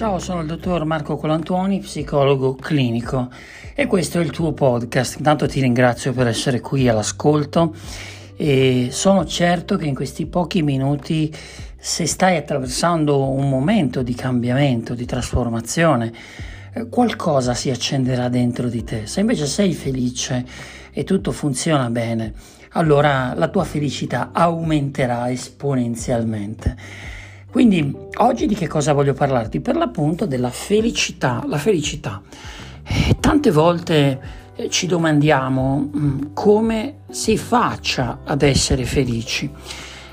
Ciao, sono il dottor Marco Colantuoni, psicologo clinico e questo è il tuo podcast. Intanto ti ringrazio per essere qui all'ascolto e sono certo che in questi pochi minuti, se stai attraversando un momento di cambiamento, di trasformazione, eh, qualcosa si accenderà dentro di te. Se invece sei felice e tutto funziona bene, allora la tua felicità aumenterà esponenzialmente. Quindi oggi di che cosa voglio parlarti? Per l'appunto della felicità. La felicità. Eh, tante volte eh, ci domandiamo mh, mm, come si faccia ad essere felici.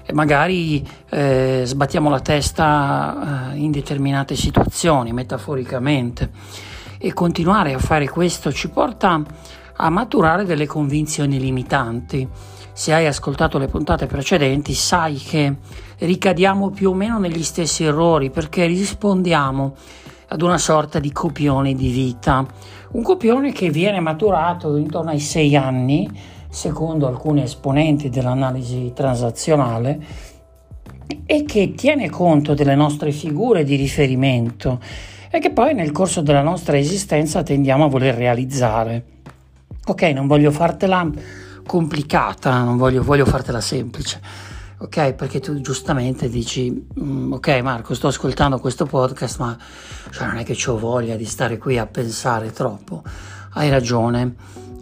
E magari eh, sbattiamo la testa eh, in determinate situazioni, metaforicamente, e continuare a fare questo ci porta a maturare delle convinzioni limitanti se hai ascoltato le puntate precedenti, sai che ricadiamo più o meno negli stessi errori perché rispondiamo ad una sorta di copione di vita. Un copione che viene maturato intorno ai sei anni, secondo alcuni esponenti dell'analisi transazionale, e che tiene conto delle nostre figure di riferimento e che poi nel corso della nostra esistenza tendiamo a voler realizzare. Ok, non voglio fartela complicata, non voglio, voglio fartela semplice. Ok, perché tu giustamente dici, mm, ok Marco, sto ascoltando questo podcast, ma cioè, non è che ho voglia di stare qui a pensare troppo. Hai ragione,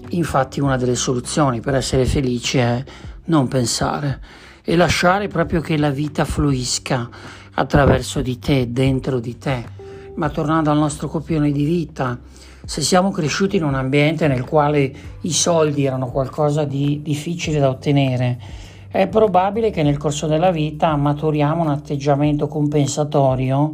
infatti una delle soluzioni per essere felici è non pensare e lasciare proprio che la vita fluisca attraverso di te, dentro di te. Ma tornando al nostro copione di vita, se siamo cresciuti in un ambiente nel quale i soldi erano qualcosa di difficile da ottenere, è probabile che nel corso della vita maturiamo un atteggiamento compensatorio,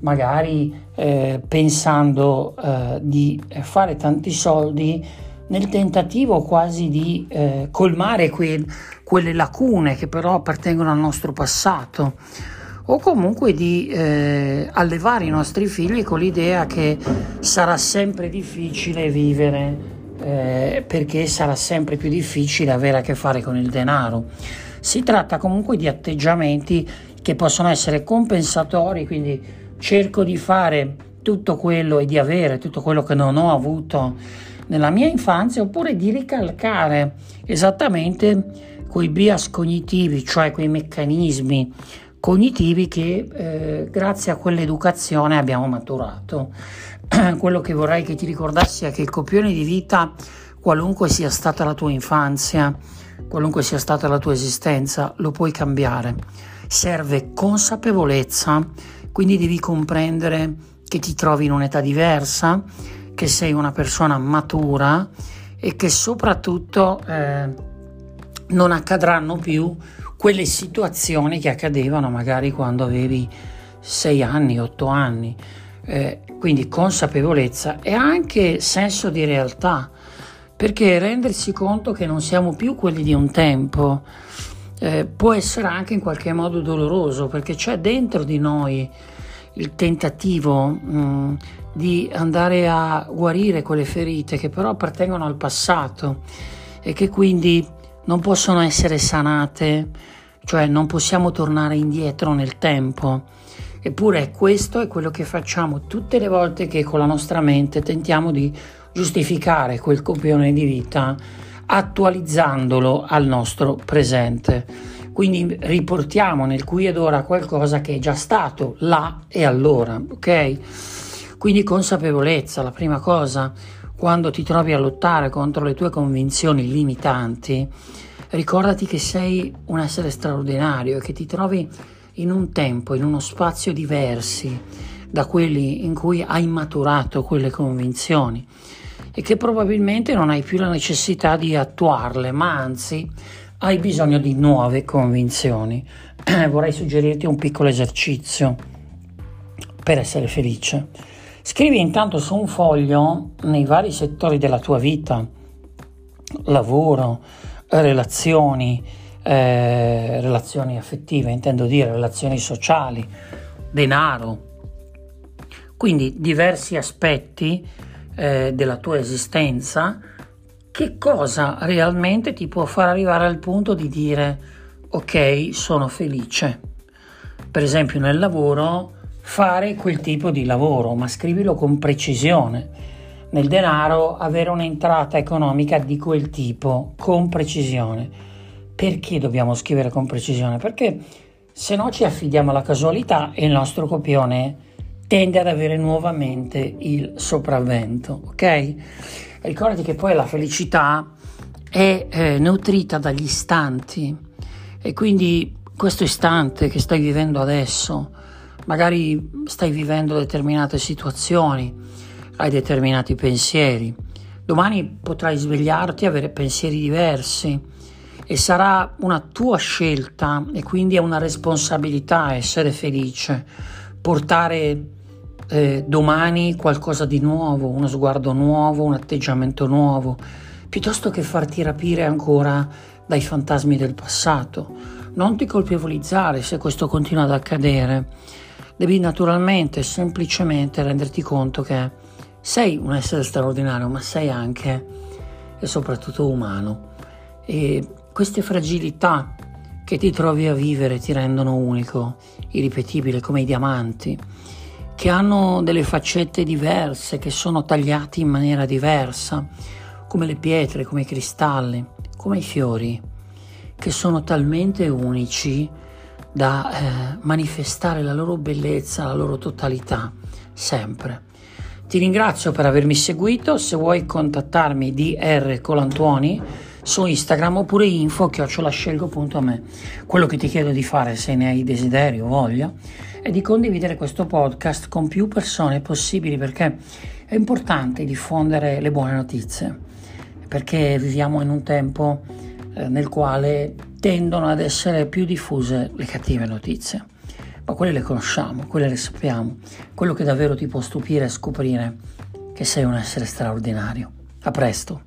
magari eh, pensando eh, di fare tanti soldi nel tentativo quasi di eh, colmare que- quelle lacune che però appartengono al nostro passato o comunque di eh, allevare i nostri figli con l'idea che sarà sempre difficile vivere eh, perché sarà sempre più difficile avere a che fare con il denaro. Si tratta comunque di atteggiamenti che possono essere compensatori, quindi cerco di fare tutto quello e di avere tutto quello che non ho avuto nella mia infanzia oppure di ricalcare esattamente quei bias cognitivi, cioè quei meccanismi cognitivi che eh, grazie a quell'educazione abbiamo maturato. Quello che vorrei che ti ricordassi è che il copione di vita, qualunque sia stata la tua infanzia, qualunque sia stata la tua esistenza, lo puoi cambiare. Serve consapevolezza, quindi devi comprendere che ti trovi in un'età diversa, che sei una persona matura e che soprattutto eh, non accadranno più quelle situazioni che accadevano magari quando avevi 6 anni, 8 anni. Eh, quindi consapevolezza e anche senso di realtà, perché rendersi conto che non siamo più quelli di un tempo eh, può essere anche in qualche modo doloroso, perché c'è dentro di noi il tentativo mh, mm, di andare a guarire quelle ferite che però appartengono al passato e che quindi non possono essere sanate, cioè non possiamo tornare indietro nel tempo. Eppure questo è quello che facciamo tutte le volte che con la nostra mente tentiamo di giustificare quel copione di vita attualizzandolo al nostro presente. Quindi riportiamo nel qui ed ora qualcosa che è già stato là e allora, ok? Quindi consapevolezza, la prima cosa, quando ti trovi a lottare contro le tue convinzioni limitanti, ricordati che sei un essere straordinario e che ti trovi in un tempo, in uno spazio diversi da quelli in cui hai maturato quelle convinzioni e che probabilmente non hai più la necessità di attuarle, ma anzi hai bisogno di nuove convinzioni. Vorrei suggerirti un piccolo esercizio per essere felice. Scrivi intanto su un foglio nei vari settori della tua vita, lavoro, relazioni, eh, relazioni affettive, intendo dire relazioni sociali, denaro, quindi diversi aspetti eh, della tua esistenza, che cosa realmente ti può far arrivare al punto di dire ok, sono felice. Per esempio nel lavoro fare quel tipo di lavoro, ma scrivilo con precisione. Nel denaro avere un'entrata economica di quel tipo con precisione. Perché dobbiamo scrivere con precisione? Perché se no ci affidiamo alla casualità e il nostro copione tende ad avere nuovamente il sopravvento, ok? Ricordati che poi la felicità è eh, nutrita dagli istanti e quindi questo istante che stai vivendo adesso, magari stai vivendo determinate situazioni, hai determinati pensieri, domani potrai svegliarti e avere pensieri diversi e sarà una tua scelta e quindi è una responsabilità essere felice, portare eh, domani qualcosa di nuovo, uno sguardo nuovo, un atteggiamento nuovo, piuttosto che farti rapire ancora dai fantasmi del passato. Non ti colpevolizzare se questo continua ad accadere. Devi naturalmente, semplicemente renderti conto che sei un essere straordinario, ma sei anche e soprattutto umano. E queste fragilità che ti trovi a vivere ti rendono unico, irripetibile come i diamanti che hanno delle faccette diverse, che sono tagliati in maniera diversa, come le pietre, come i cristalli, come i fiori, che sono talmente unici da eh, manifestare la loro bellezza, la loro totalità, sempre. Ti ringrazio per avermi seguito, se vuoi contattarmi di R Colantuoni su Instagram oppure info chiocciolascelgo.me. Quello che ti chiedo di fare se ne hai desiderio o voglia è di condividere questo podcast con più persone possibili perché è importante diffondere le buone notizie, perché viviamo in un tempo eh, nel quale tendono ad essere più diffuse le cattive notizie. Ma quelle le conosciamo, quelle le sappiamo. Quello che davvero ti può stupire è scoprire che sei un essere straordinario. A presto.